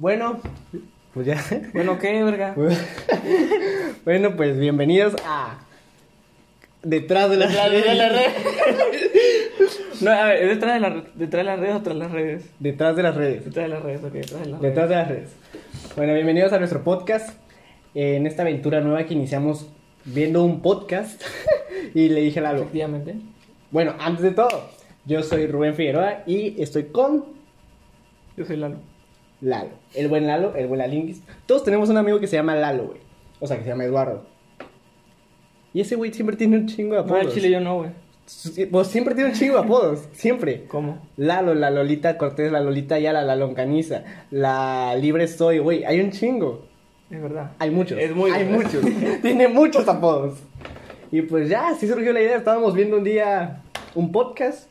Bueno, pues ya. Bueno, ¿qué, verga? bueno, pues bienvenidos a Detrás de las Detrás de las redes. No, a ver, ¿es detrás de, la, detrás de las redes o tras las redes? Detrás de las redes. Detrás de las redes, ok, detrás de las redes. Detrás de las redes. Bueno, bienvenidos a nuestro podcast. En esta aventura nueva que iniciamos viendo un podcast. y le dije a Lalo. Efectivamente. Bueno, antes de todo, yo soy Rubén Figueroa y estoy con Yo soy Lalo. Lalo. El buen Lalo, el buen Lalinguis. Todos tenemos un amigo que se llama Lalo, güey. O sea, que se llama Eduardo. Y ese güey siempre tiene un chingo de No, apodos. el chile yo no, güey. Pues siempre tiene un chingo de apodos. Siempre. ¿Cómo? Lalo, la Lolita Cortés, la Lolita Ayala, la Loncaniza, la Libre Soy, güey. Hay un chingo. Es verdad. Hay muchos. Es muy Hay muchos. Tiene muchos apodos. Y pues ya, así surgió la idea. Estábamos viendo un día un podcast.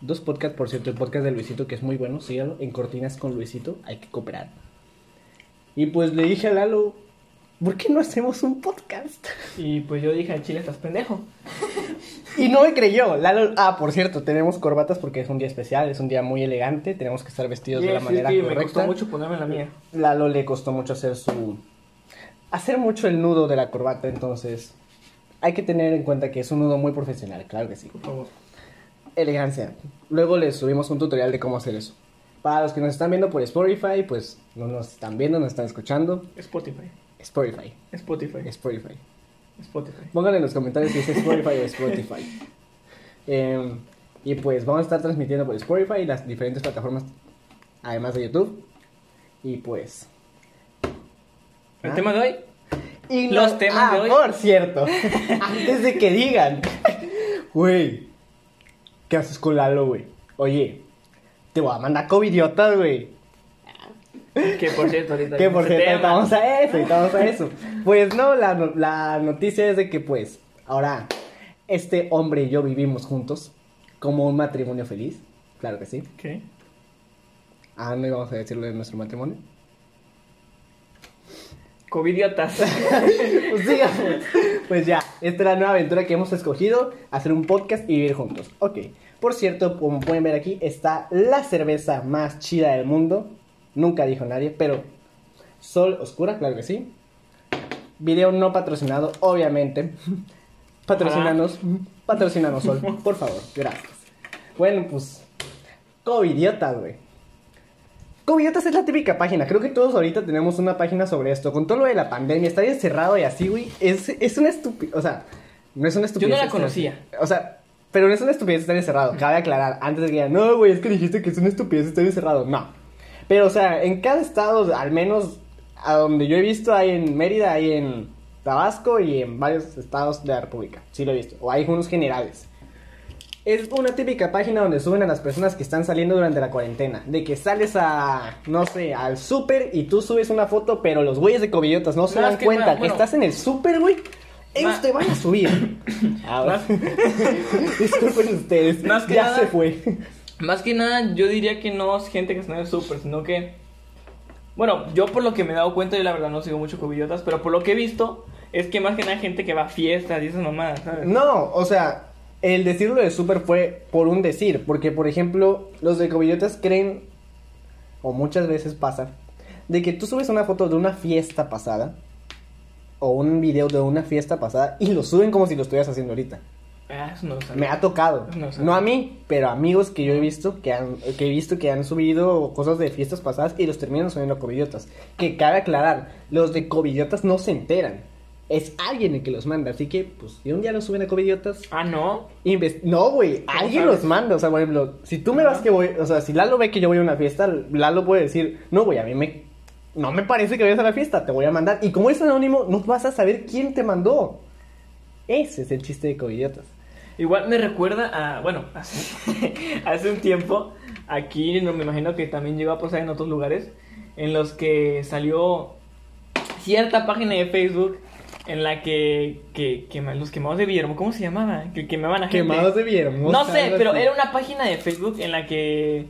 Dos podcasts, por cierto. El podcast de Luisito, que es muy bueno. Síganlo. En Cortinas con Luisito. Hay que cooperar. Y pues le dije a Lalo, ¿por qué no hacemos un podcast? Y pues yo dije, al chile estás pendejo. Y no me creyó. Lalo, ah, por cierto, tenemos corbatas porque es un día especial. Es un día muy elegante. Tenemos que estar vestidos de la sí, manera sí, me correcta. costó mucho ponerme la mía. Lalo le costó mucho hacer su. hacer mucho el nudo de la corbata, entonces. Hay que tener en cuenta que es un nudo muy profesional, claro que sí. Por favor. Elegancia. Luego les subimos un tutorial de cómo hacer eso. Para los que nos están viendo por Spotify, pues no nos están viendo, nos están escuchando. Spotify. Spotify. Spotify. Spotify. Spotify. Pónganle en los comentarios si es Spotify o Spotify. Em, y pues vamos a estar transmitiendo por Spotify y las diferentes plataformas, además de YouTube. Y pues. El Ah. tema de hoy. Y Los temas ah, de hoy. Por cierto, antes de que digan, güey, ¿qué haces con Lalo, güey? Oye, te voy a mandar covidiotas, güey. Que por cierto, ahorita. Que por cierto, ahorita vamos a eso, ahorita vamos a eso. Pues no, la, la noticia es de que, pues, ahora, este hombre y yo vivimos juntos, como un matrimonio feliz. Claro que sí. ¿Qué? Ah, no íbamos a decirlo de nuestro matrimonio. Covidiotas. Pues sigamos. Pues ya, esta es la nueva aventura que hemos escogido, hacer un podcast y vivir juntos. Ok. Por cierto, como pueden ver aquí, está la cerveza más chida del mundo. Nunca dijo nadie, pero Sol Oscura, claro que sí. Video no patrocinado, obviamente. Patrocinanos, patrocinanos Sol, por favor, gracias. Bueno, pues, covidiotas, güey. Covidiotas es la típica página. Creo que todos ahorita tenemos una página sobre esto. Con todo lo de la pandemia, estar encerrado y así, güey. Es, es una estupidez. O sea, no es una estupidez. la estar- conocía. O sea, pero no es una estupidez estar encerrado. Cabe aclarar. Antes de que digan, no, güey, es que dijiste que es una estupidez estar encerrado. No. Pero, o sea, en cada estado, al menos a donde yo he visto, hay en Mérida, hay en Tabasco y en varios estados de la República. Sí lo he visto. O hay unos generales. Es una típica página donde suben a las personas que están saliendo durante la cuarentena. De que sales a, no sé, al súper y tú subes una foto, pero los güeyes de covidiotas no se dan que cuenta bueno. estás en el súper, güey. Ellos te van a subir. Ah, Más- Disculpen ustedes. Más que ya nada- se fue. Más que nada, yo diría que no es gente que está en el súper, sino que. Bueno, yo por lo que me he dado cuenta, yo la verdad no sigo mucho covidiotas, pero por lo que he visto, es que más que nada gente que va a fiestas y esas mamadas, ¿sabes? No, o sea, el decirlo de súper fue por un decir. Porque, por ejemplo, los de covidiotas creen, o muchas veces pasa, de que tú subes una foto de una fiesta pasada, o un video de una fiesta pasada, y lo suben como si lo estuvieras haciendo ahorita. Ah, eso no lo sabía. Me ha tocado. No a mí, pero amigos que yo he visto que han, que he visto que han subido cosas de fiestas pasadas y los terminan subiendo a covidiotas. Que cabe aclarar, los de covidiotas no se enteran. Es alguien el que los manda, así que, pues, si un día los suben a covidiotas, Ah, no. no, güey, ¿Cómo alguien sabes? los manda. O sea, por ejemplo, si tú me vas que voy, o sea, si Lalo ve que yo voy a una fiesta, Lalo puede decir, no, güey, a mí me, no me parece que vayas a la fiesta, te voy a mandar. Y como es anónimo, no vas a saber quién te mandó. Ese es el chiste de covidiotas. Igual me recuerda a. Bueno, hace, hace un tiempo, aquí no me imagino que también llegó a pasar en otros lugares, en los que salió cierta página de Facebook en la que, que, que los quemados de Villahermosa, ¿cómo se llamaba? Que quemaban a gente. Quemados de Villahermosa. No sé, pero así. era una página de Facebook en la que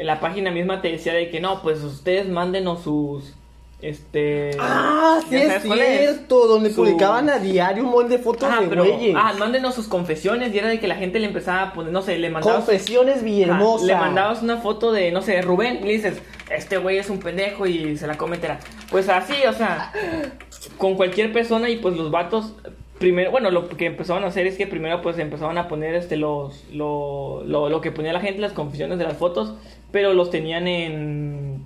la página misma te decía de que no, pues ustedes mándenos sus este Ah, sí ¿ya es cierto, donde Su- publicaban a diario un montón de fotos Ah, de pero güeyes. ah, mándenos sus confesiones y era de que la gente le empezaba a poner, no sé, le mandabas Confesiones Villahermosa. le mandabas una foto de, no sé, Rubén, y le dices, este güey es un pendejo y se la cometerá. Pues así, o sea, con cualquier persona y pues los vatos primero, bueno, lo que empezaban a hacer es que primero pues empezaban a poner este los lo, lo, lo que ponía la gente las confusiones de las fotos, pero los tenían en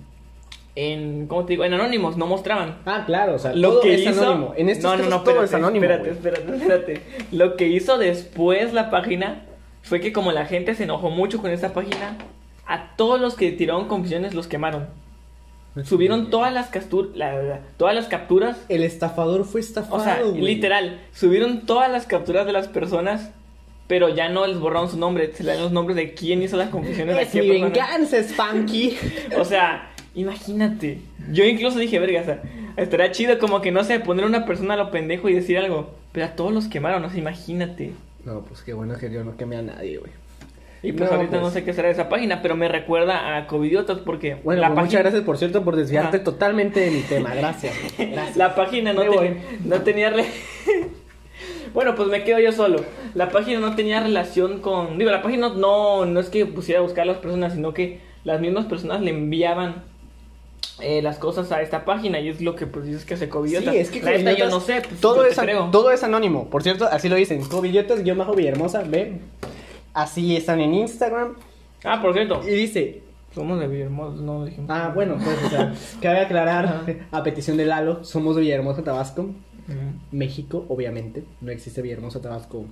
en ¿cómo te digo? En anónimos, no mostraban. Ah, claro, o sea, Lo todo que es hizo anónimo. En estos no, no, no, todo espérate, es anónimo. espérate, espérate, espérate. Lo que hizo después la página fue que como la gente se enojó mucho con esta página, a todos los que tiraron confusiones los quemaron. Subieron todas las, la- la- todas las capturas El estafador fue estafado. o sea, güey. literal, subieron todas las capturas de las personas, pero ya no les borraron su nombre, se le dan los nombres de quién hizo las confusiones de Es qué mi venganza, Spanky. O sea, imagínate. Yo incluso dije, verga, o sea, estaría chido como que no sé, poner a una persona a lo pendejo y decir algo, pero a todos los quemaron, o sea, imagínate. No, pues qué bueno que yo no quemé a nadie, güey. Y pues No, ahorita pues. no sé qué será esa página, pero me recuerda a Covidiotas porque Bueno, la pues, página muchas gracias, por cierto, por desviarte totalmente de mi tema. Gracias. La página no, ten- no tenía... re- bueno, pues me quedo yo solo. La página no tenía relación con... Digo, la página no, no es que pusiera a buscar a las personas, sino que las mismas personas le enviaban eh, las cosas a esta página y es lo que pues dices que hace Covidiotas. Sí, es que yo no sé, pues, todo, es, creo. todo es anónimo. Por cierto, así lo dicen. Covidiotas, guion bajo Villahermosa, ve. Así están en Instagram. Ah, por cierto, Y dice, somos de Villahermosa, no lo dijimos. ah, bueno, pues, o sea, cabe aclarar, a petición de Lalo, somos de Villahermosa, Tabasco. Mm, México, obviamente. No existe Villahermosa, Tabasco,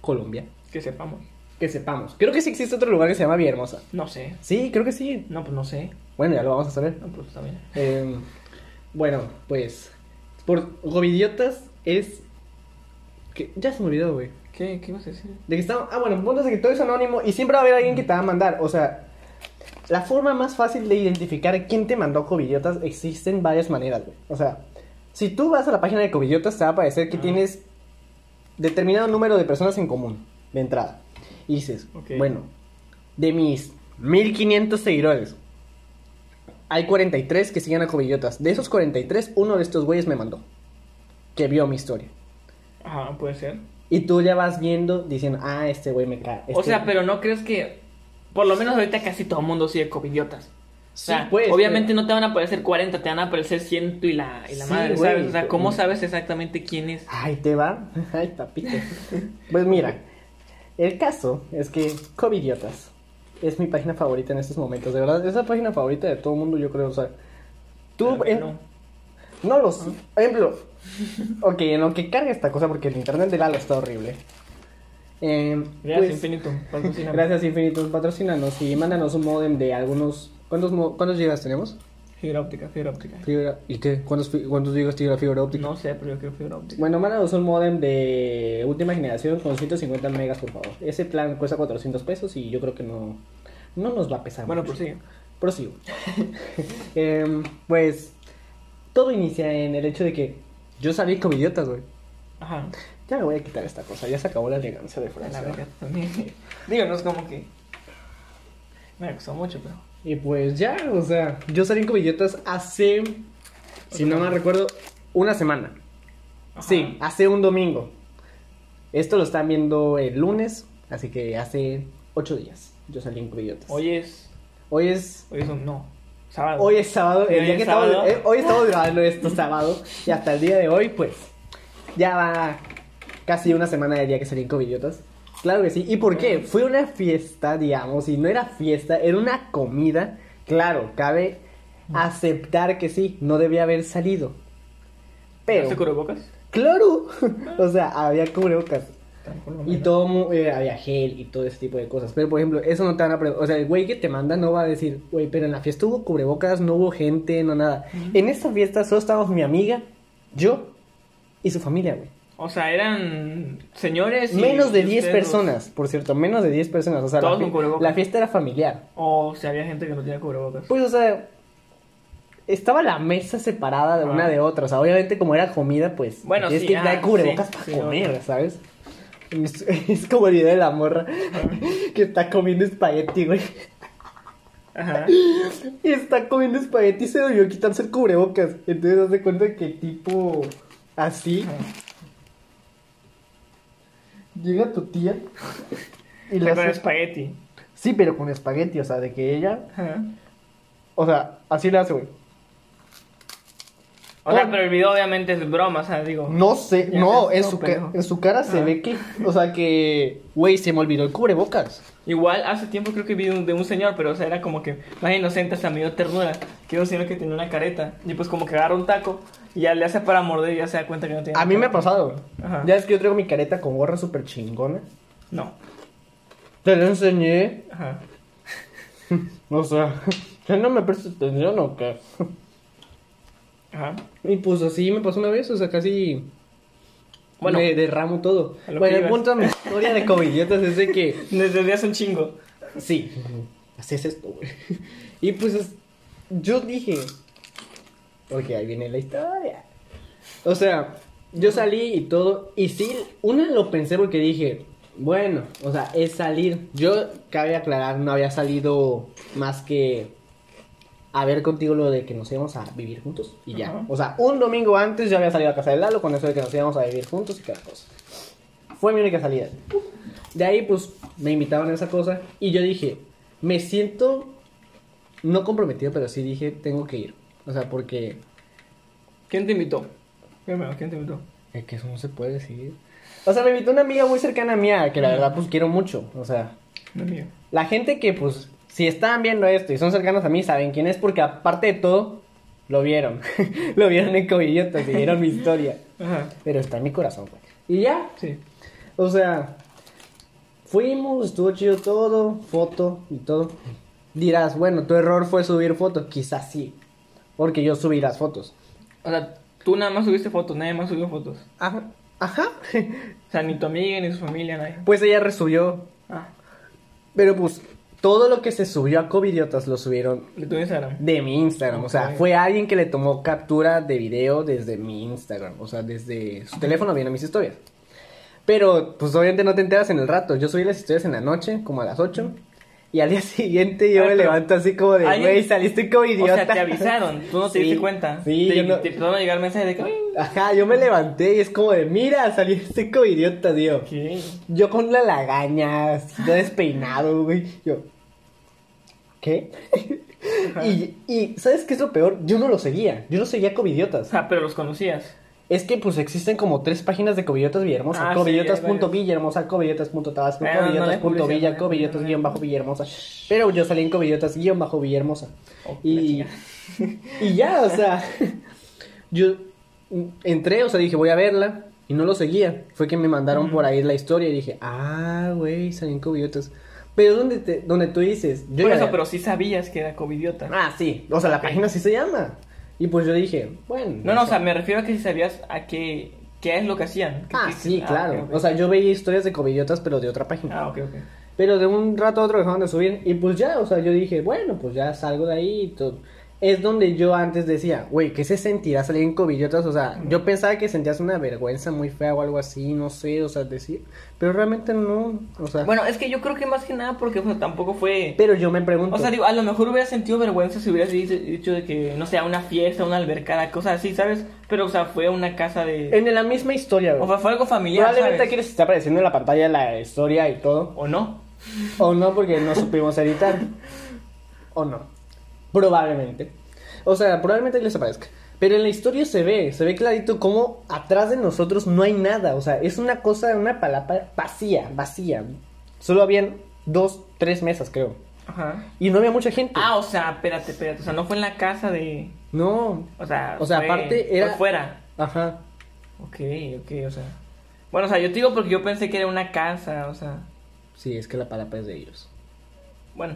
Colombia. que sepamos. Que sepamos. Creo que sí existe otro lugar que se llama Villahermosa. No sé. Sí, creo que sí. No, pues no sé. Bueno, ya lo vamos a saber. No, pues está bien. Eh, bueno, pues. Por Covidiotas es. Que ya se me olvidó, güey. ¿Qué, qué ibas a decir? De que está. Ah, bueno, punto es de que todo es anónimo y siempre va a haber alguien que te va a mandar. O sea, la forma más fácil de identificar quién te mandó Covidiotas existen varias maneras, güey. O sea, si tú vas a la página de Covidiotas, te va a aparecer que Ah. tienes determinado número de personas en común de entrada. Y dices, Ok. bueno, de mis 1500 seguidores, hay 43 que siguen a Covidiotas. De esos 43, uno de estos güeyes me mandó. Que vio mi historia. Ajá, puede ser. Y tú ya vas viendo diciendo, ah, este güey me cae. O este- sea, pero no crees que. Por lo menos ahorita casi todo el mundo sigue covidiotas. O Sí, pues, obviamente pero- no te van a aparecer 40, te van a aparecer 100 y la, y la Sí, madre, güey, ¿sabes? O sea, ¿cómo sabes exactamente quién es? Ay, te va. Ay, papito. pues mira, el caso es que Covidiotas es mi página favorita en estos momentos. De verdad, es la página favorita de todo el mundo, yo creo. O sea, tú. Eh, no. No lo sé. Por ejemplo, ok, en lo que carga esta cosa, porque el internet de Lalo está horrible. Eh, Gracias, pues, Infinito. Gracias, Infinitos. Patrocínanos y mándanos un modem de algunos. ¿Cuántos, ¿cuántos gigas tenemos? Fibra óptica, fibra óptica. Fibra- ¿Y qué? ¿Cuántos, cuántos gigas tiene la fibra óptica? No sé, pero yo quiero fibra óptica. Bueno, mándanos un modem de última generación con 150 megas, por favor. Ese plan cuesta 400 pesos y yo creo que no, no nos va a pesar. Bueno, mucho. prosigue. Prosigo. Em, pues todo inicia en el hecho de que yo salí como idiota, güey. Ajá. Ya me voy a quitar esta cosa, ya se acabó la elegancia de Francia. la verga también. Digo, no es como que. Me gustó mucho, pero. Y pues ya, o sea, yo salí con idiotas hace, si no mal recuerdo, una semana. Ajá. Sí, hace un domingo. Esto lo están viendo el lunes, así que hace ocho días yo salí en Covidiotas. Hoy es. Hoy es, Hoy es un. No. Sábado. hoy es sábado, el Hoy día es que estamos, sábado. eh, hoy estamos grabando esto sábado y hasta el día de hoy, pues, ya va casi una semana del día que salí en Covidiotas. Claro que sí. ¿Y por qué? Fue una fiesta, digamos, y no era fiesta, era una comida. Claro, cabe aceptar que sí, no debía haber salido. Pero, ¿Se cubrebocas? claro, o sea, había cubrebocas. Y todo, eh, había gel y todo ese tipo de cosas. Pero, por ejemplo, eso no te van a preguntar. O sea, el güey que te manda no va a decir, güey, pero en la fiesta hubo cubrebocas, no hubo gente, no nada. En esta fiesta solo estábamos mi amiga, yo y su familia, güey. O sea, eran señores. y- Menos de y 10 ustedes dos. personas, por cierto, menos de 10 personas. O sea, la, Todos fi- con cubrebocas. la fiesta era familiar. O si había gente que no tenía cubrebocas. Pues, o sea, estaba la mesa separada de Ah. una de otra. O sea, obviamente, como era comida, pues Bueno, sí, que ah, dar cubrebocas sí, para sí, comer. ¿sabes? Es, es como el video de la morra que está comiendo espagueti, güey. Ajá. Y está comiendo espagueti y se olvidó quitarse el cubrebocas. Entonces, haz de cuenta que tipo así. Llega tu tía y le Con hace... espagueti. Sí, pero con espagueti, o sea, de que ella Ajá. O sea, así le hace, güey. O sea, Oh. pero el video obviamente es broma, o sea, digo. No sé, no, en su, ca- en su cara se ve que, o sea, que, güey, se me olvidó el cubrebocas. Igual hace tiempo creo que vi un- de un señor, pero o sea, era como que más inocente, hasta medio ternura. Que era un señor que tenía una careta. Y pues como que agarra un taco y ya le hace para morder y ya se da cuenta que no tiene. A mí me ha careta. pasado. Ajá. Ya es que yo traigo mi careta con gorra súper chingona. No. Te lo enseñé. Ajá. O sea, ¿ya no me prestas atención o qué? Ajá. Y pues así me pasó una vez, o sea, casi. Bueno. me derramo todo. Bueno, el punto de mi historia de covidiotas es de que. Desde un chingo. Sí, haces esto, güey. Y pues es- yo dije. Ok, ahí viene la historia. O sea, yo salí y todo. Y sí, una lo pensé porque dije. Bueno, o sea, es salir. Yo, cabe aclarar, no había salido más que a ver contigo lo de que nos íbamos a vivir juntos y ya. O sea, un domingo antes yo había salido a casa de Lalo con eso de que nos íbamos a vivir juntos y cada cosa. Fue mi única salida. De ahí, pues, me invitaban a esa cosa y yo dije, me siento no comprometido, pero sí dije, tengo que ir. O sea, porque ¿Quién te invitó? ¿quién te invitó? es que eso no se puede decir. O sea, me invitó una amiga muy cercana a mía, que la verdad, pues, quiero mucho. O sea, la gente que, pues, si están viendo esto y son cercanos a mí, saben quién es, porque aparte de todo, lo vieron. lo vieron en Covillotas y vieron mi historia. Ajá. Pero está en mi corazón, güey. Y ya, Sí. o sea, fuimos, estuvo chido todo, foto y todo. Dirás, bueno, tu error fue subir fotos. Quizás sí, porque yo subí las fotos. O sea, tú nada más subiste fotos, nadie más subió fotos. Ajá. Ajá. O sea, ni tu amiga, ni su familia, nadie. pues ella resubió. Ah, Pero pues, todo lo que se subió a Covidiotas lo subieron de tu Instagram. de mi Instagram. O sea, fue alguien que le tomó captura de video desde mi Instagram. O sea, desde su teléfono viene mis historias. Pero, pues obviamente no te enteras en el rato. Yo subí las historias en la noche, como a las 8. Y al día siguiente yo Ah, me levanto así como de, ¿Alguien- güey, saliste como O sea, te avisaron, tú no te Sí, diste cuenta. Sí, te, no- te empezaron a llegar mensajes de que. "Ay, Ajá, yo me levanté y es como de, mira, saliste como idiota, tío. ¿Qué? Yo con la lagaña, así, todo despeinado, güey. Yo, ¿qué? y, y, ¿sabes qué es lo peor? Yo no lo seguía. Yo no seguía covidiotas. sea, pero los conocías. Es que pues existen como tres páginas de Covidiotas Villahermosa. Ah, sí, Covidiotas.villahermosa, Covidiotas.tabasco, Ah, no le Covidiotas.villa, no, no. bajo Villahermosa. Pero yo salí en Covidiotas guion bajo Villahermosa. Oh, Y, y ya, o sea, yo entré, o sea, dije voy a verla y no lo seguía. Fue que me mandaron por ahí la historia y dije, ah, güey, salí en Covidiotas. Pero donde, te, donde tú dices, yo Por eso, pero sí sabías que era covidiota. Ah, sí, o sea, la página sí se llama. Y pues yo dije, bueno. No, no, o sea, me refiero a que si sabías a qué, qué es lo que hacían. Que Ah, sí, dices, claro. O sea, yo veía historias de covidiotas, pero de otra página. Ah, ok, ok. Pero de un rato a otro dejaron de subir. Y pues ya, o sea, yo dije, bueno, pues ya salgo de ahí y todo. Es donde yo antes decía, güey, ¿qué se sentirá salir en covidiotas? O sea, yo pensaba que sentías una vergüenza muy fea o algo así, no sé, o sea, decir. Pero realmente no, o sea. Bueno, es que yo creo que más que nada porque tampoco fue... pero yo me pregunto. O sea, digo, a lo mejor hubiera sentido vergüenza si hubieras dicho, dicho de que, no sé, una fiesta, una albercada, cosas así, ¿sabes? Pero, o sea, fue a una casa de... en la misma historia, O güey. sea, fue algo familiar, Probablemente ¿sabes? aquí les está apareciendo en la pantalla la historia y todo. ¿O no? O no, porque no supimos editar. O no. Probablemente. O sea, probablemente les aparezca. Pero en la historia se ve, se ve clarito como atrás de nosotros no hay nada. O sea, es una cosa, una palapa vacía, vacía. Solo habían dos, tres mesas, creo. Ajá. Y no había mucha gente. Ah, o sea, espérate, espérate. O sea, no fue en la casa de... No. O sea, O sea, fue- aparte era- fue fuera. Ajá. Ok, ok, o sea... Bueno, o sea, yo te digo porque yo pensé que era una casa, o sea... Sí, es que la palapa es de ellos. Bueno.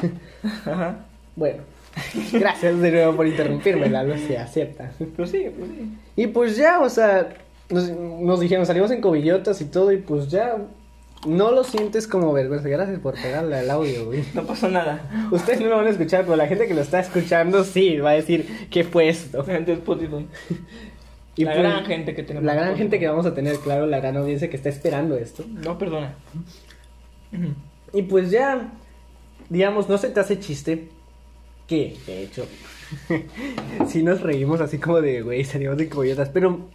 Ajá. Bueno. Gracias de nuevo por interrumpirme, Lalo, se acepta. Pero sí, pues sí. Y pues ya, o sea, nos, nos dijeron, salimos en cobillotas y todo, y pues ya, no lo sientes como vergüenza. Gracias por pegarle al audio, güey. No pasó nada. Ustedes no lo van a escuchar, pero la gente que lo está escuchando sí va a decir, ¿qué fue esto? La gente de Spotify. Y la pues, gran gente que tenemos. La gran gente que vamos a tener, claro, la gran audiencia que está esperando esto. No, perdona. Y pues ya, digamos, no se te hace chiste que, de hecho, sí nos reímos así como de, güey, salimos de cobillotas, pero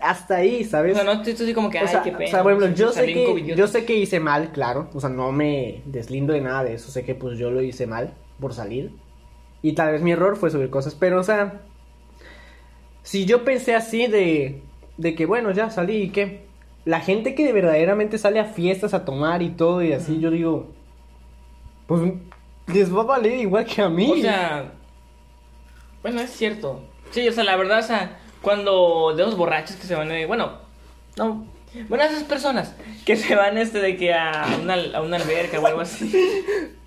hasta ahí, O ¿sabes? sea, no estoy así como que, O ay, sea, qué pena. o sea, por ejemplo, yo sé, que, yo sé que hice mal, claro. O sea, no me deslindo de nada de eso. Sé que pues yo lo hice mal por salir. Y tal vez mi error fue subir cosas, pero o sea, si yo pensé así de, de que bueno, ya salí y qué, la gente que verdaderamente sale a fiestas a tomar y todo y así, yo digo, pues les va a valer igual que a mí. O sea, bueno, es cierto. Sí, o sea, la verdad, o sea, cuando de los borrachos que se van, eh, bueno, no, bueno, esas personas que se van este de que a una, a una alberca o algo así.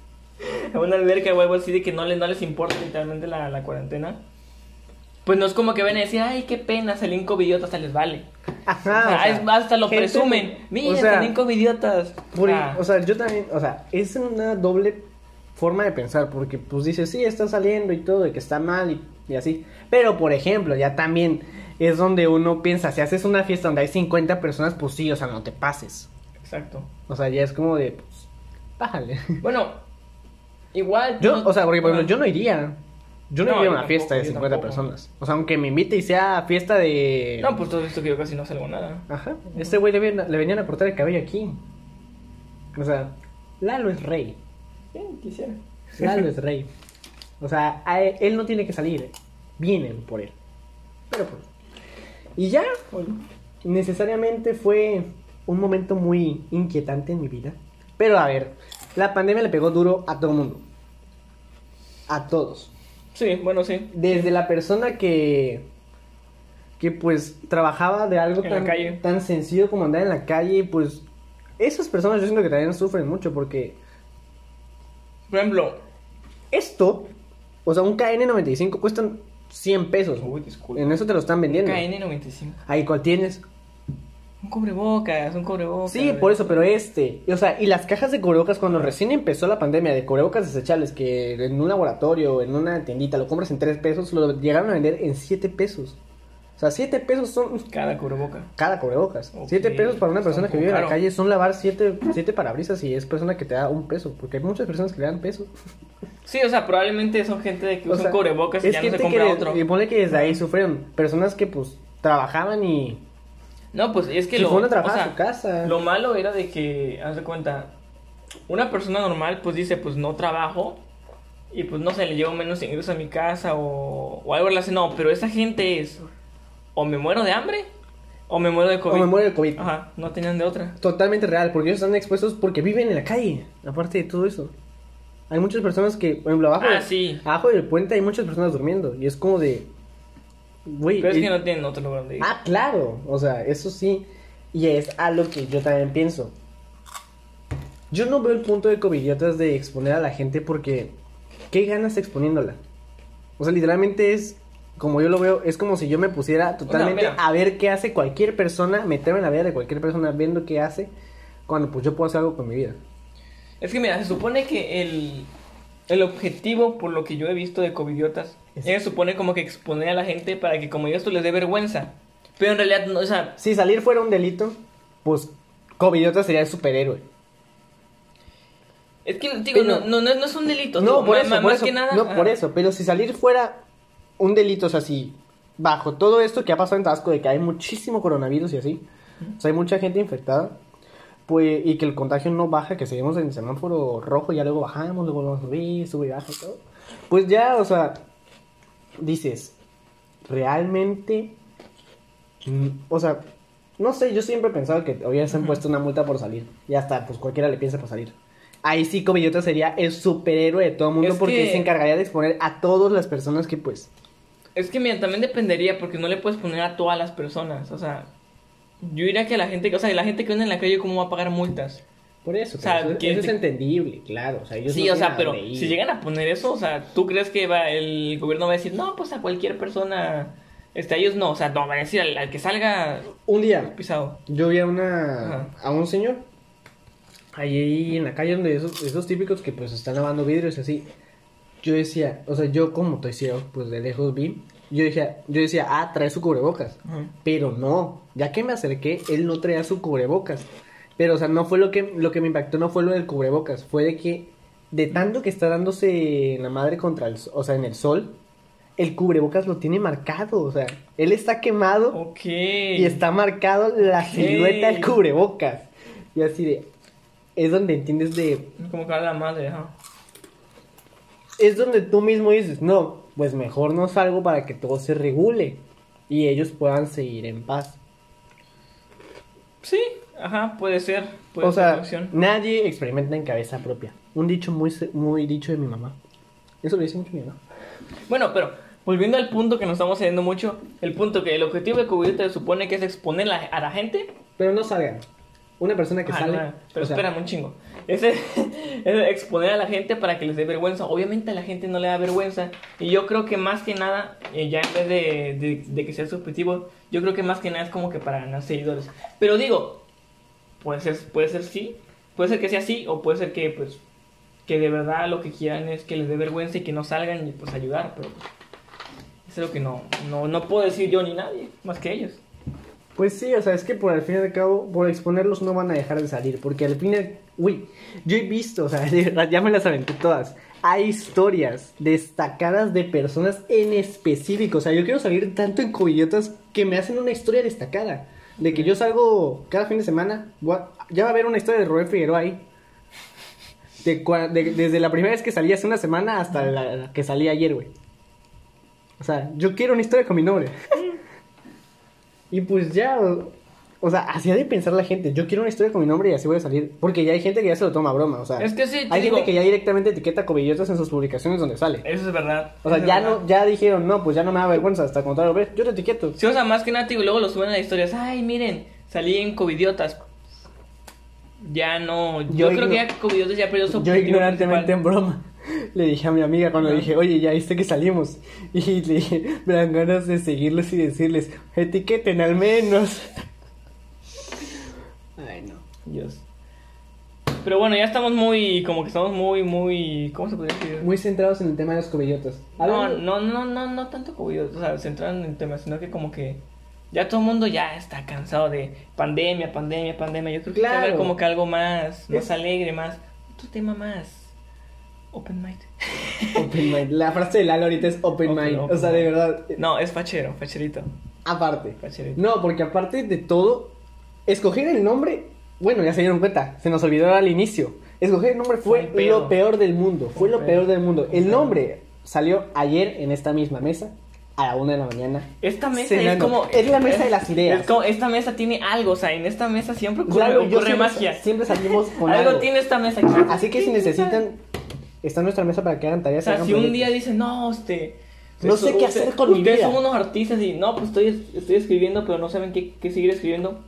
a una alberca o algo así de que no les, no les importa literalmente la, la cuarentena. Pues no es como que ven a decir, ay, qué pena, salí covidiota, hasta les vale. Ajá, O sea, o sea, es- hasta lo gente- presumen. Mira, o sea, covidiotas. O sea, yo también, o sea, es una doble forma de pensar, porque pues dices, sí, está saliendo y todo, y que está mal y, y así. Pero, por ejemplo, ya también es donde uno piensa, si haces una fiesta donde hay 50 personas, pues sí, o sea, no te pases. exacto. O sea, ya es como de, pues, bájale. Bueno, igual. Yo, no- o sea, porque por ejemplo, yo no iría. Yo no, No, iría a una fiesta de tampoco, yo 50 tampoco. personas. O sea, aunque me invite y sea fiesta de... No, pues todo esto que yo casi no salgo nada. Ajá. Este güey le, le venían a cortar el cabello aquí. O sea, Lalo es rey. Quisiera. Lalo es rey. O sea, él, él no tiene que salir. Vienen por él. Pero pues. Y ya, necesariamente fue un momento muy inquietante en mi vida. Pero a ver, la pandemia le pegó duro a todo el mundo. A todos. Sí, bueno, sí. Desde la persona que. que pues trabajaba de algo En la tan, calle. tan sencillo como andar en la calle, pues. Esas personas yo siento que también sufren mucho porque Por ejemplo. esto, o sea, un KN95 cuestan 100 pesos. Uy, disculpa. En eso te lo están vendiendo. KN95. Ahí, ¿cuál tienes? Un cubrebocas, un cubrebocas. Sí, por eso, pero este. O sea, y las cajas de cubrebocas, cuando recién empezó la pandemia de cubrebocas desechables, que en un laboratorio, en una tiendita, lo compras en 3 pesos, lo llegaron a vender en 7 pesos. O sea, 7 pesos son Cada cubreboca. cada cubrebocas. Ok, 7 pesos para una persona que vive en la calle son lavar 7 siete parabrisas y es persona que te da un peso. Porque hay muchas personas que le dan peso. Sí, o sea, probablemente son gente de que O usa sea, cubrebocas y ya no se compra que, otro. Y pone que desde ahí sufrieron. Personas que pues trabajaban y. No, pues es que y lo. fueron a o trabajar sea, a su casa. Lo malo era de que, haz de cuenta, una persona normal pues dice, pues no trabajo y pues no sé, le llevo menos ingresos a mi casa o, o algo así. No, pero esa gente es, o me muero de hambre o me muero de COVID. O me muero de COVID. Ajá, no tenían de otra. Totalmente real, porque ellos están expuestos porque viven en la calle, aparte de todo eso. Hay muchas personas que, por ejemplo, abajo, Ah, de- sí. abajo del puente hay muchas personas durmiendo. Y es como de. Güey. Pero es que no tienen otro lugar donde ir. Ah, claro. O sea, eso sí. Y es a lo que yo también pienso. Yo no veo el punto de covidiotas de exponer a la gente porque. ¿Qué ganas exponiéndola? O sea, literalmente es. Como yo lo veo, es como si yo me pusiera totalmente a ver qué hace cualquier persona, meterme en la vida de cualquier persona viendo qué hace, cuando pues yo puedo hacer algo con mi vida. Es que mira, se supone que el, el objetivo, por lo que yo he visto de covidiotas, Es- supone como que exponer a la gente para que como esto les dé vergüenza. Pero en realidad, no, o sea, Si salir fuera un delito, pues covidiota sería el superhéroe. es que digo, Pero- no, no, no, es un delito. No, digo, por eso, por más que nada. no, ajá. por eso. Pero si salir fuera un delito, o sea, si bajo todo esto que ha pasado en Tabasco, de que hay muchísimo coronavirus y así, o sea, hay mucha gente infectada, pues, y que el contagio no baja, que seguimos en semáforo rojo, y ya luego bajamos, luego volvemos a subir, sube y baja y todo, pues ya, o sea, dices, realmente, Mm, o sea, no sé, yo siempre he pensado que hubiesen puesto una multa por salir, y hasta, pues cualquiera le piensa por salir. Ahí sí, Cobillota sería el superhéroe de todo el mundo Es porque que- se encargaría de exponer a todas las personas que, pues, Es que mira, también dependería porque no le puedes poner a todas las personas. O sea, yo diría que la gente, o sea, la gente que anda en la calle, ¿cómo va a pagar multas? por eso, O sea, eso, que- eso es entendible, claro. O sea, ellos Sí, no o sea, pero si llegan a poner eso, o sea, ¿tú crees que va, el gobierno va a decir, no, pues a cualquier persona, este, a ellos no, o sea, no, van a decir al, al que salga Un día, pisado. yo vi a una Ajá. a un señor ahí en la calle donde esos, esos típicos que pues están lavando vidrios y así. Yo decía, o sea, yo como estoy ciego, pues de lejos vi. Yo dije, yo decía, ah, trae su cubrebocas. Pero no, ya que me acerqué, él no traía su cubrebocas. Pero, o sea, no fue lo que, lo que me impactó, no fue lo del cubrebocas, fue de que de tanto que está dándose la madre contra el, o sea, en el sol, el cubrebocas lo tiene marcado, o sea, él está quemado Ok. y está marcado la silueta del cubrebocas. Y así de, es donde entiendes de, Como que a la madre, ajá. Es donde tú mismo dices, no, pues mejor no salgo para que todo se regule y ellos puedan seguir en paz. Sí, ajá, puede ser. Puede o ser sea, nadie experimenta en cabeza propia. Un dicho muy, muy dicho de mi mamá. Eso lo dice mucho mi mamá. Bueno, pero volviendo al punto que nos estamos yendo mucho, el punto que el objetivo de cubrirte se supone que es exponer a la gente. Pero no salgan. Una persona que Ah, sale. no, pero o sea, espérame un chingo. Es, es exponer a la gente para que les dé vergüenza. Obviamente a la gente no le da vergüenza. Y yo creo que más que nada, eh, ya en vez de, de, de que sea su objetivo, yo creo que más que nada es como que para ganar seguidores. Pero digo, puede ser, puede ser sí, puede ser que sea así, o puede ser que pues que de verdad lo que quieran es que les dé vergüenza y que no salgan y pues ayudar. Pero pues, eso es lo que no, no, no puedo decir yo ni nadie, más que ellos. Pues sí, o sea, es que por al fin y al cabo, por exponerlos no van a dejar de salir. Porque al fin y al- Uy, yo he visto, o sea, ya me las aventé todas. Hay historias destacadas de personas en específico. O sea, yo quiero salir tanto en covidiotas que me hacen una historia destacada. De que yo salgo cada fin de semana. Ya va a haber una historia de Rubén Figueroa ahí. De de- desde la primera vez que salí hace una semana hasta la, la que salí ayer, güey. O sea, yo quiero una historia con mi nombre. Y pues ya, o, sea, así ha de pensar la gente. Yo quiero una historia con mi nombre y así voy a salir. Porque ya hay gente que ya se lo toma a broma, o sea. Es que sí, Hay digo- gente que ya directamente etiqueta cobillotas en sus publicaciones donde sale. Eso es verdad. O sea, ya verdad. no, ya dijeron, no, pues ya no me da vergüenza, hasta contrario, ves, yo te etiqueto. Sí, o sea, más que nada, digo, luego lo suben a las historias. Ay, miren, salí en Covidiotas. Ya no. Yo, Yo creo que ya Covidiotas ya perdió su Yo ignorantemente en broma le dije a mi amiga cuando Ajá. dije, oye, ya viste que salimos. Y le dije, me dan ganas de seguirlos y decirles, etiqueten al menos. Ay, no. Dios. Pero bueno, ya estamos muy. Como que estamos muy, muy. ¿Cómo se podría decir? Muy centrados en el tema de los cobillotas. No, no, no, no, no tanto Covidiotas. O sea, centraron en el tema, sino que como que. Ya todo el mundo ya está cansado de pandemia, pandemia, pandemia. Yo creo que hay que Claro. haber como que algo más, más Es- alegre, más. Otro tema más. Open mind. Open mind. La frase de Lalo ahorita es open, Open, mind. open o sea, de verdad. No, es fachero, facherito. Aparte. Facherito. No, porque aparte de todo, escoger el nombre, bueno, ya se dieron cuenta, se nos olvidó al inicio. Escoger el nombre fue Fue pedo. lo peor del mundo, fue un lo peor del mundo. Un El nombre salió ayer en esta misma mesa, a la una de la mañana. Esta mesa es cenando. como. Es la mesa de las ideas. Es como, esta mesa tiene algo, o sea, en esta mesa siempre ocurre, Claro, yo ocurre siempre, magia. siempre salimos con algo, algo. tiene esta mesa. Así que si necesitan, está nuestra mesa para que hagan O tareas. sea, hagan si un proyectos. día dicen, no, este. No sé qué hacer con mi Ustedes vida". son unos artistas y no, pues estoy, estoy escribiendo, pero no saben qué, qué seguir escribiendo.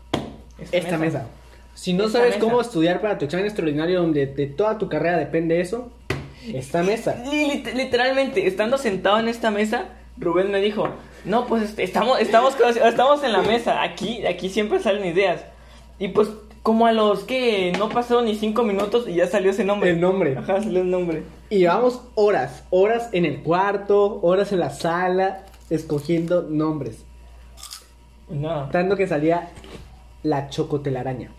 Esta mesa. Si no Esta sabes mesa. cómo estudiar para tu examen extraordinario donde de toda tu carrera depende eso, esta mesa. Li- lit- Literalmente, estando sentado en esta mesa, Rubén me dijo, no, pues este, estamos, estamos, estamos en la mesa, aquí, aquí siempre salen ideas. Y pues, como a los que no pasaron ni cinco minutos y ya salió ese nombre. El nombre. Ajá, salió el nombre. Y llevamos horas, horas en el cuarto, horas en la sala, escogiendo nombres. No. Tanto que salía la chocotelaraña.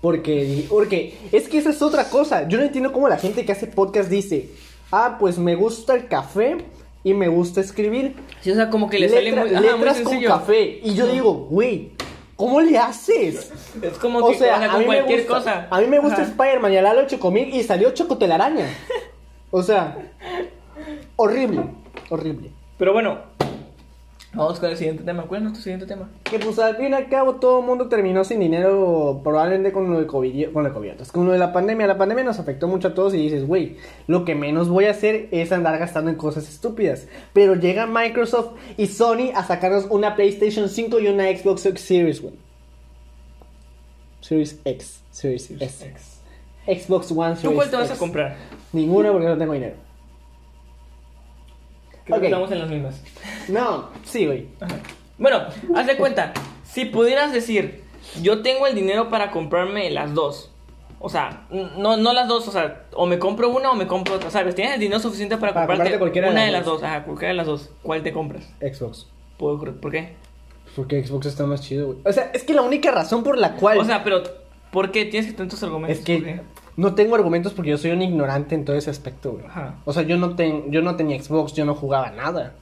Porque, porque es que esa es otra cosa. Yo no entiendo cómo la gente que hace podcast dice, ah, pues me gusta el café y me gusta escribir. Sí, o sea, como que le sale muy, ajá, muy con café. Y yo digo, güey, ¿cómo le haces? Es como O que sea, sea, a con mí me cualquier gusta, cosa. A mí me gusta. Spider-Man y a Lalo Chocomil y salió chocotelaraña. O sea, horrible, horrible. Pero bueno, vamos con el siguiente tema. ¿Cuál es nuestro siguiente tema? Que pues al fin y al cabo todo el mundo terminó sin dinero, probablemente con lo de COVID, con lo de COVID, con lo de la pandemia. La pandemia nos afectó mucho a todos y dices, güey, lo que menos voy a hacer es andar gastando en cosas estúpidas. Pero llega Microsoft y Sony a sacarnos una PlayStation 5 y una Xbox Series, güey. Series X, Series S. Xbox One Series ¿Tú cuál te vas a X. comprar? Ninguna porque no tengo dinero. Creo Ok. que estamos en las mismas. No, sí, güey. Bueno, haz de cuenta, si pudieras decir, yo tengo el dinero para comprarme las dos. O sea, no, no las dos, o sea, o me compro una o me compro otra, ¿sabes? Tienes el dinero suficiente para, Para comprarte, comprarte cualquiera de una las de las dos. Ajá, cualquiera de las dos. ¿Cuál te compras? Xbox. ¿Por, por qué? Porque Xbox está más chido, güey. O sea, es que la única razón por la cual... O sea, pero, ¿por qué tienes que tener tus argumentos? Es ¿Por que? No tengo argumentos porque yo soy un ignorante en todo ese aspecto, güey. Ajá. O sea, yo no, ten- yo no tenía Xbox, yo no jugaba nada.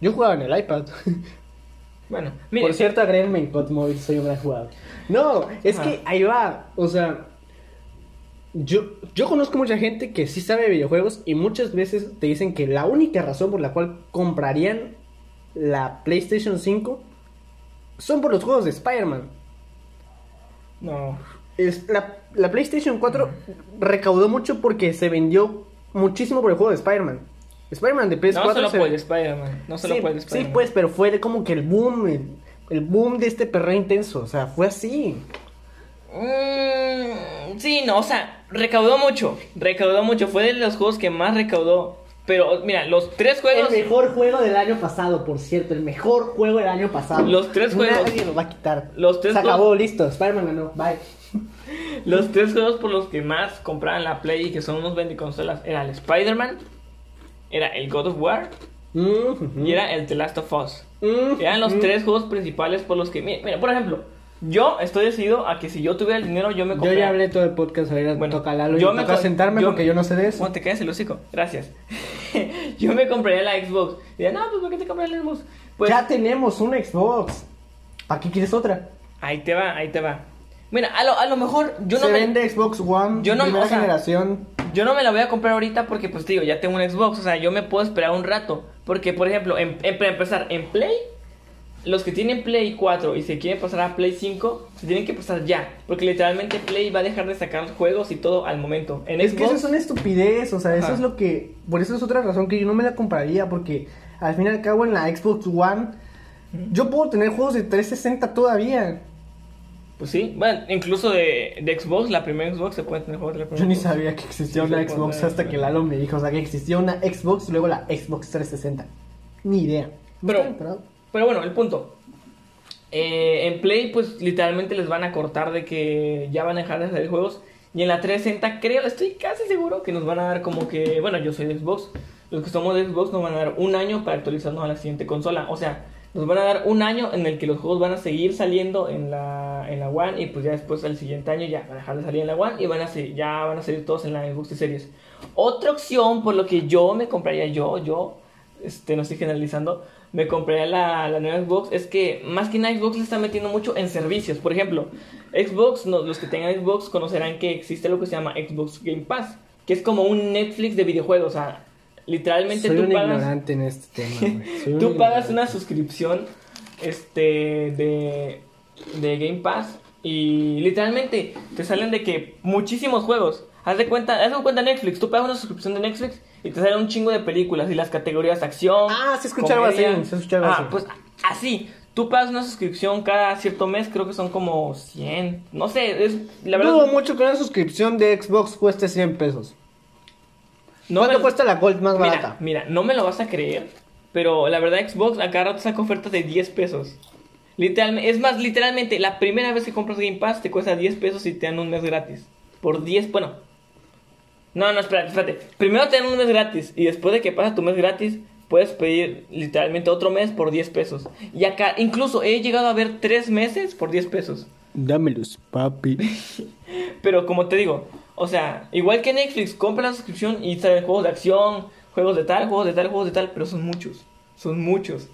Yo jugaba en el iPad. Bueno, mire, Por cierto, agréguenme en COD Móvil, soy un gran jugador. No, es Ajá. que ahí va. O sea, Yo, yo conozco mucha gente que sí sabe de videojuegos y muchas veces te dicen que la única razón por la cual comprarían la PlayStation 5 son por los juegos de Spider-Man. No. Es- la, la PlayStation 4 recaudó mucho porque se vendió muchísimo por el juego de Spider-Man. Spider-Man de PS4 No se- por el Spider-Man. No solo sí, el sí, Spider-Man. pues, pero fue como que el boom, el, el boom de este perreo intenso. O sea, fue así. Mm, sí, no, o sea, recaudó mucho. Recaudó mucho. Fue de los juegos que más recaudó. Pero, mira, los tres juegos. El mejor juego del año pasado, por cierto. El mejor juego del año pasado. Los tres juegos. Nadie lo va a quitar. Los tres Se acabó, listo. Spider-Man ganó. Bye. Los tres juegos por los que más compraban la Play y que son unos consolas era el Spider-Man, era el God of War y era el The Last of Us. Eran los tres juegos principales por los que. Mira, mira, por ejemplo, yo estoy decidido a que si yo tuviera el dinero, yo me Yo compraría. ya hablé todo el podcast. Ahorita Bueno, toca Lalo. yo me toca sentarme yo- porque yo no sé de eso. ¿Cómo te caes el hocico? Gracias. yo me compraría la Xbox. Y diría, no, pues ¿por qué te compras la Xbox? Pues ya tenemos un Xbox. ¿Para qué quieres otra? ahí te va, ahí te va. Mira, a lo, a lo mejor yo no Se me. vende Xbox One. Yo no- primera o sea, generación. Yo no me la voy a comprar ahorita porque, pues, digo, ya tengo un Xbox. O sea, yo me puedo esperar un rato. Porque, por ejemplo, en, en- para empezar, en Play, los que tienen Play 4 y se quieren pasar a Play 5, se tienen que pasar ya. Porque literalmente Play va a dejar de sacar juegos y todo al momento. En Es que eso es una estupidez, o sea, eso es lo que... Por eso es otra razón que yo no me la compraría, porque al fin y al cabo en la Xbox One yo puedo tener juegos de 360 todavía. Pues sí, bueno, incluso de, de Xbox, la primera Xbox se puede tener juegos de la primera Yo ni Xbox. sabía que existía Sí, una Xbox hasta que Lalo me dijo, o sea, que existía una Xbox y luego la Xbox 360. Ni idea. Pero-. Pero bueno, el punto. Eh, en Play, pues literalmente les van a cortar de que ya van a dejar de salir juegos. Y en la 360, creo, estoy casi seguro que nos van a dar como que. Bueno, yo soy de Xbox. Los que somos de Xbox nos van a dar un año para actualizarnos a la siguiente consola. O sea, nos van a dar un año en el que los juegos van a seguir saliendo en la, en la One. Y pues ya después, el siguiente año, ya van a dejar de salir en la One. Y van a ser- ya van a salir todos en la Xbox series. Otra opción por lo que yo me compraría, yo, yo, este, no estoy generalizando, me compraría la, la nueva Xbox, es que más que nada Xbox le está metiendo mucho en servicios. Por ejemplo, Xbox, no, los que tengan Xbox conocerán que existe lo que se llama Xbox Game Pass, que es como un Netflix de videojuegos. O sea, literalmente Soy tú un pagas, ignorante en este tema, güey. Soy un tú pagas ignorante. una suscripción este, de, de Game Pass y literalmente te salen de que muchísimos juegos. Haz de cuenta, haz de cuenta Netflix, tú pagas una suscripción de Netflix y te salen un chingo de películas y las categorías acción. Ah, se escucha algo así, se escucha algo Ah, así. pues así. Tú pagas una suscripción cada cierto mes, creo que son como 100. No sé, es la verdad. Dudo mucho que una suscripción de Xbox cueste 100 pesos. No ¿Cuánto me- cuesta la Gold más Mira, barata? mira, no me lo vas a creer, pero la verdad Xbox a cada rato saca ofertas de 10 pesos. Literalmente, es más, literalmente, la primera vez que compras Game Pass te cuesta 10 pesos y te dan un mes gratis. Por 10, bueno. No, no, espérate, espérate. Primero te dan un mes gratis y después de que pasa tu mes gratis, puedes pedir literalmente otro mes por 10 pesos. Y acá, incluso he llegado a ver 3 meses por 10 pesos. Dámelos, papi. Pero como te digo, o sea, igual que Netflix, compra la suscripción y salen juegos de acción, juegos de tal, juegos de tal, juegos de tal, pero son muchos, son muchos.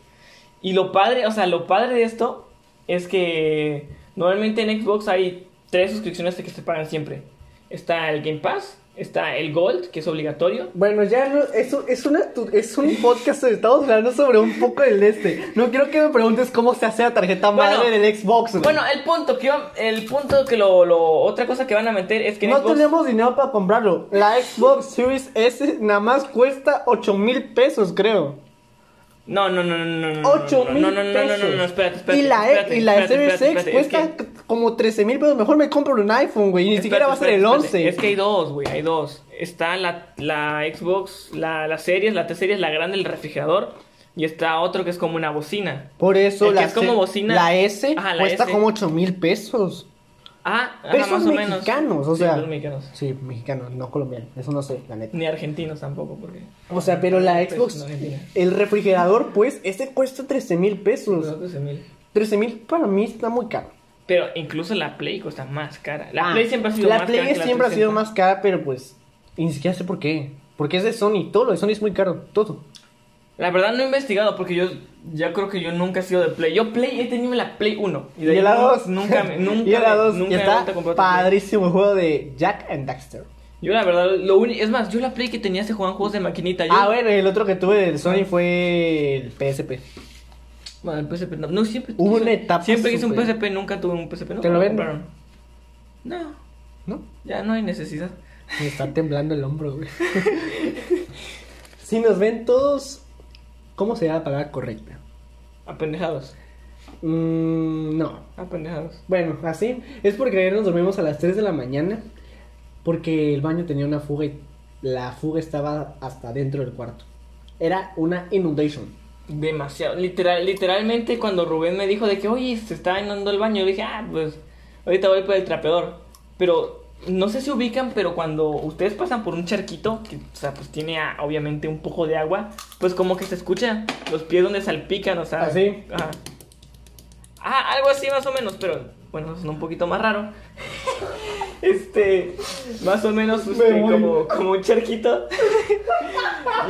Y lo padre, o sea, lo padre de esto es que normalmente en Xbox hay tres suscripciones que se pagan siempre. Está el Game Pass, está el Gold, que es obligatorio. Bueno, ya no, eso es, una, tu- es un podcast, estamos hablando sobre un poco del este. No quiero que me preguntes cómo se hace la tarjeta Bueno, madre del Xbox. güey. Bueno, el punto que el punto que lo, lo otra cosa que van a meter es que no Xbox tenemos dinero para comprarlo. La Xbox Series S nada más cuesta 8 mil pesos, creo. No, no, no, no, no, no. 8 no, mil no, no, no, no, pesos. no, no, espérate, espérate. y la, E- espérate, y la espérate, Series X cuesta es que- como 13 mil pesos. Mejor me compro un iPhone, güey. Y ni siquiera va a ser el Espérate, 11. espérate, Es que hay dos, güey, hay dos. Está la, la Xbox, la, la series, la T-Series, la grande, el refrigerador. Y está otro que es como una bocina. Por eso El que la, es como bocina. la S Ajá, la cuesta S. como 8 mil pesos. Ah, ajá, más o menos. mexicanos, o Sí, sea. mexicanos. Sí, mexicanos, no colombianos. Eso no sé, la neta. Ni argentinos tampoco, porque. O sea, pero la Pesos Xbox, el refrigerador, pues, este cuesta 13 mil pesos. Los 13,000. 13 mil para mí está muy caro. Pero incluso la Play cuesta más cara. La Ah, Play siempre ha sido la más Play cara. la siempre ha sido 360. más cara, pero pues, y ni siquiera sé por qué. Porque es de Sony, todo lo de Sony es muy caro, todo. La verdad no he investigado porque yo ya creo que yo nunca he sido de Play. Yo Play he tenido la Play 1. Y, de la 2. Nunca, me- nunca, y la me- 2. nunca y me está Play. padrísimo el juego de Jack and Daxter. Yo la verdad, lo único... Es más, yo la Play que tenía se jugaban juegos de maquinita. Yo, Ah, bueno, el otro que tuve de Sony fue el PSP. Bueno, el PSP no, no siempre... Hubo una etapa Siempre quise un PSP, nunca tuve un PSP. ¿no? ¿Te lo ¿Me compraron? No, ¿No? ya no hay necesidad. Me está temblando el hombro, güey. si nos ven todos, ¿cómo sería la palabra correcta? Apendejados. Mm, no. Apendejados. Bueno, así. Es porque ayer nos dormimos a las 3 de la mañana. Porque el baño tenía una fuga y la fuga estaba hasta dentro del cuarto. Era una inundation. Demasiado. Literal, literalmente cuando Rubén me dijo de que, oye, se está inundando el baño, yo dije, ah, pues ahorita voy por el trapeador. Pero no sé si ubican, pero cuando ustedes pasan por un charquito, que, o sea, pues tiene ah, obviamente un poco de agua, pues como que se escucha los pies donde salpican, o sea. ¿Ah, sí? Ajá. Ah, algo así más o menos, pero bueno, es un poquito más raro. Este, más o menos Me voy. como, como un charquito.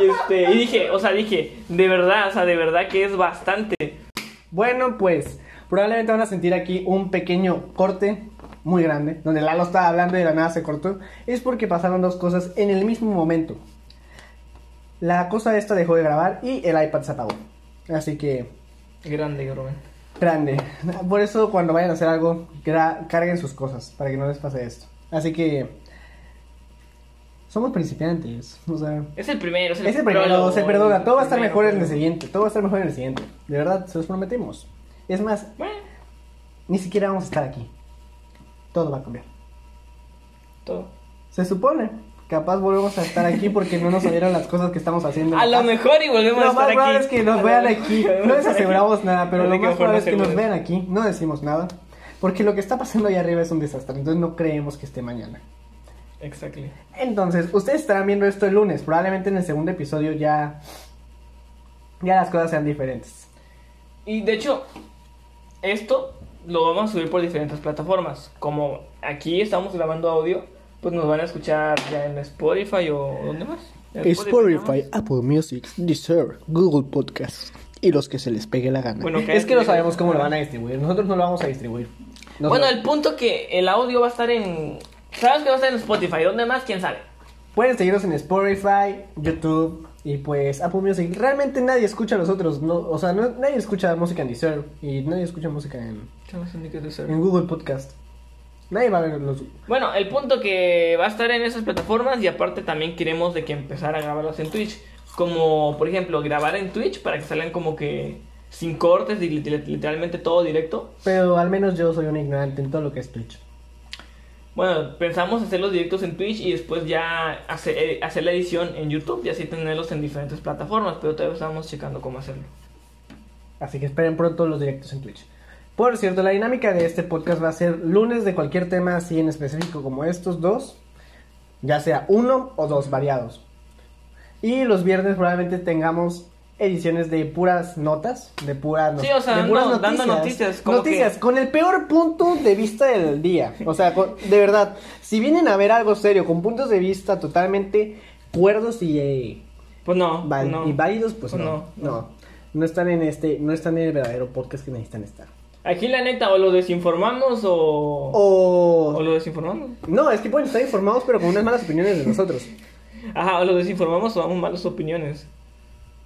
Y este, y dije, o sea, dije, de verdad, o sea, de verdad que es bastante. Bueno, pues probablemente van a sentir aquí un pequeño corte muy grande, donde Lalo estaba hablando y de la nada se cortó. Es porque pasaron dos cosas en el mismo momento. La cosa esta dejó de grabar y el iPad se apagó. Así que, Grande, Rubén. grande. Por eso cuando vayan a hacer algo, carguen sus cosas, para que no les pase esto. Así que, somos principiantes. O sea, Es el primero, es el, es el primero, prólogo, se perdona. Todo va a estar mejor en el siguiente. Todo va a estar mejor en el siguiente. De verdad, se los prometemos. Es más, Bueno, ni siquiera vamos a estar aquí. Todo va a cambiar. todo. Se supone. Capaz volvemos a estar aquí porque no nos salieron las cosas que estamos haciendo. A lo mejor y volvemos a Lo estar más probable aquí. es que nos vean lo- aquí. No les aquí. aseguramos nada, pero lo más probable es que nos vean aquí. No decimos nada. Porque lo que está pasando allá arriba es un desastre. Entonces no creemos que esté mañana. Exactly. Entonces, ustedes estarán viendo esto el lunes. Probablemente en el segundo episodio ya. Ya las cosas sean diferentes. Y de hecho, esto lo vamos a subir por diferentes plataformas. Como aquí estamos grabando audio, pues nos van a escuchar ya en Spotify o ¿dónde más? Spotify, Apple Music, Deezer, Google Podcast y los que se les pegue la gana. Bueno, que es que no sabemos cómo lo van a distribuir. Nosotros no lo vamos a distribuir. Bueno, el punto que el audio va a estar en... ¿Sabes que va a estar en Spotify? ¿Dónde más? ¿Quién sabe? Pueden seguirnos en Spotify, YouTube y pues Apple Music. Realmente nadie escucha a los otros. No, o sea, no- nadie escucha música en Deezer y nadie escucha música en, en Google Podcast. Nadie va a ver los... Bueno, el punto que va a estar en esas plataformas y aparte también queremos de que empezar a grabarlos en Twitch. Como, por ejemplo, grabar en Twitch para que salgan como que sin cortes y lit- literalmente todo directo. Pero al menos yo soy un ignorante en todo lo que es Twitch. Bueno, pensamos hacer los directos en Twitch y después ya hacer, eh, hacer la edición en YouTube y así tenerlos en diferentes plataformas, pero todavía estamos checando cómo hacerlo. Así que esperen pronto los directos en Twitch. Por cierto, la dinámica de este podcast va a ser lunes de cualquier tema así en específico como estos dos. Ya sea uno o dos variados. Y los viernes probablemente tengamos ediciones de puras notas, de puras no- Sí, o sea, de puras dando- dando noticias, como noticias, que- con el peor punto de vista del día. O sea, con- de verdad, si vienen a ver algo serio, con puntos de vista totalmente cuerdos y, eh, Pues no, val- no. y válidos, pues Pues no, no, no. No están en este, no están en el verdadero podcast que necesitan estar. Aquí la neta, o lo desinformamos o... O... o lo desinformamos. No, es que pueden estar informados, pero con unas malas opiniones de nosotros. Ajá, o lo desinformamos o damos malas opiniones.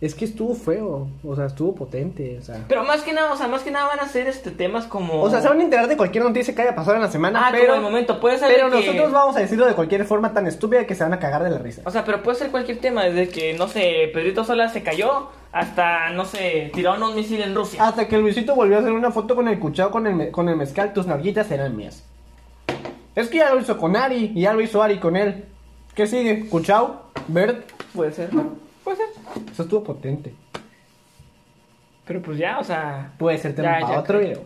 Es que estuvo feo, o sea, estuvo potente, o sea. Pero más que nada, o sea, más que nada van a ser este temas como... O sea, se van a enterar de cualquier noticia que haya pasado en la semana, Ah, pero, como el momento, puede ser pero que- nosotros vamos a decirlo de cualquier forma tan estúpida que se van a cagar de la risa. O sea, pero puede ser cualquier tema, desde que, no sé, Pedrito Sola se cayó, hasta, no sé, tiraron un misil en Rusia. Hasta que Luisito volvió a hacer una foto con el cuchao con el, con el mezcal, tus narguitas eran mías. Es que ya lo hizo con Ari, y ya lo hizo Ari con él. ¿Qué sigue? ¿Cuchao? ¿Bert? Puede ser, puede ser. Eso estuvo potente. Pero pues ya, o sea... Puede ser tema Ya, para ya, otro creo. video.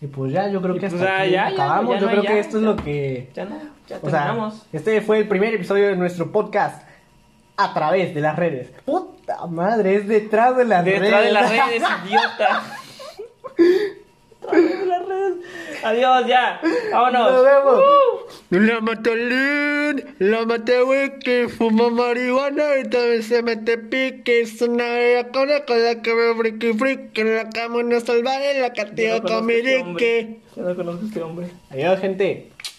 Y pues ya, yo creo Y que pues hasta aquí ya, ya, acabamos. yo no creo que esto es lo que... Ya no, ya O sea, terminamos. este fue el primer episodio de nuestro podcast a través de las redes. Puta madre, es detrás de las redes. Detrás de las redes, idiota. las redes. Adiós, ya. Vámonos. Nos vemos. Uh. La Matalín, la Matewiki, fuma marihuana y también se mete pique. Es una bella con la que me friki friki. En la cama una salvaje, la no con mi a este dique. Yo no conozco a este hombre. Adiós, gente.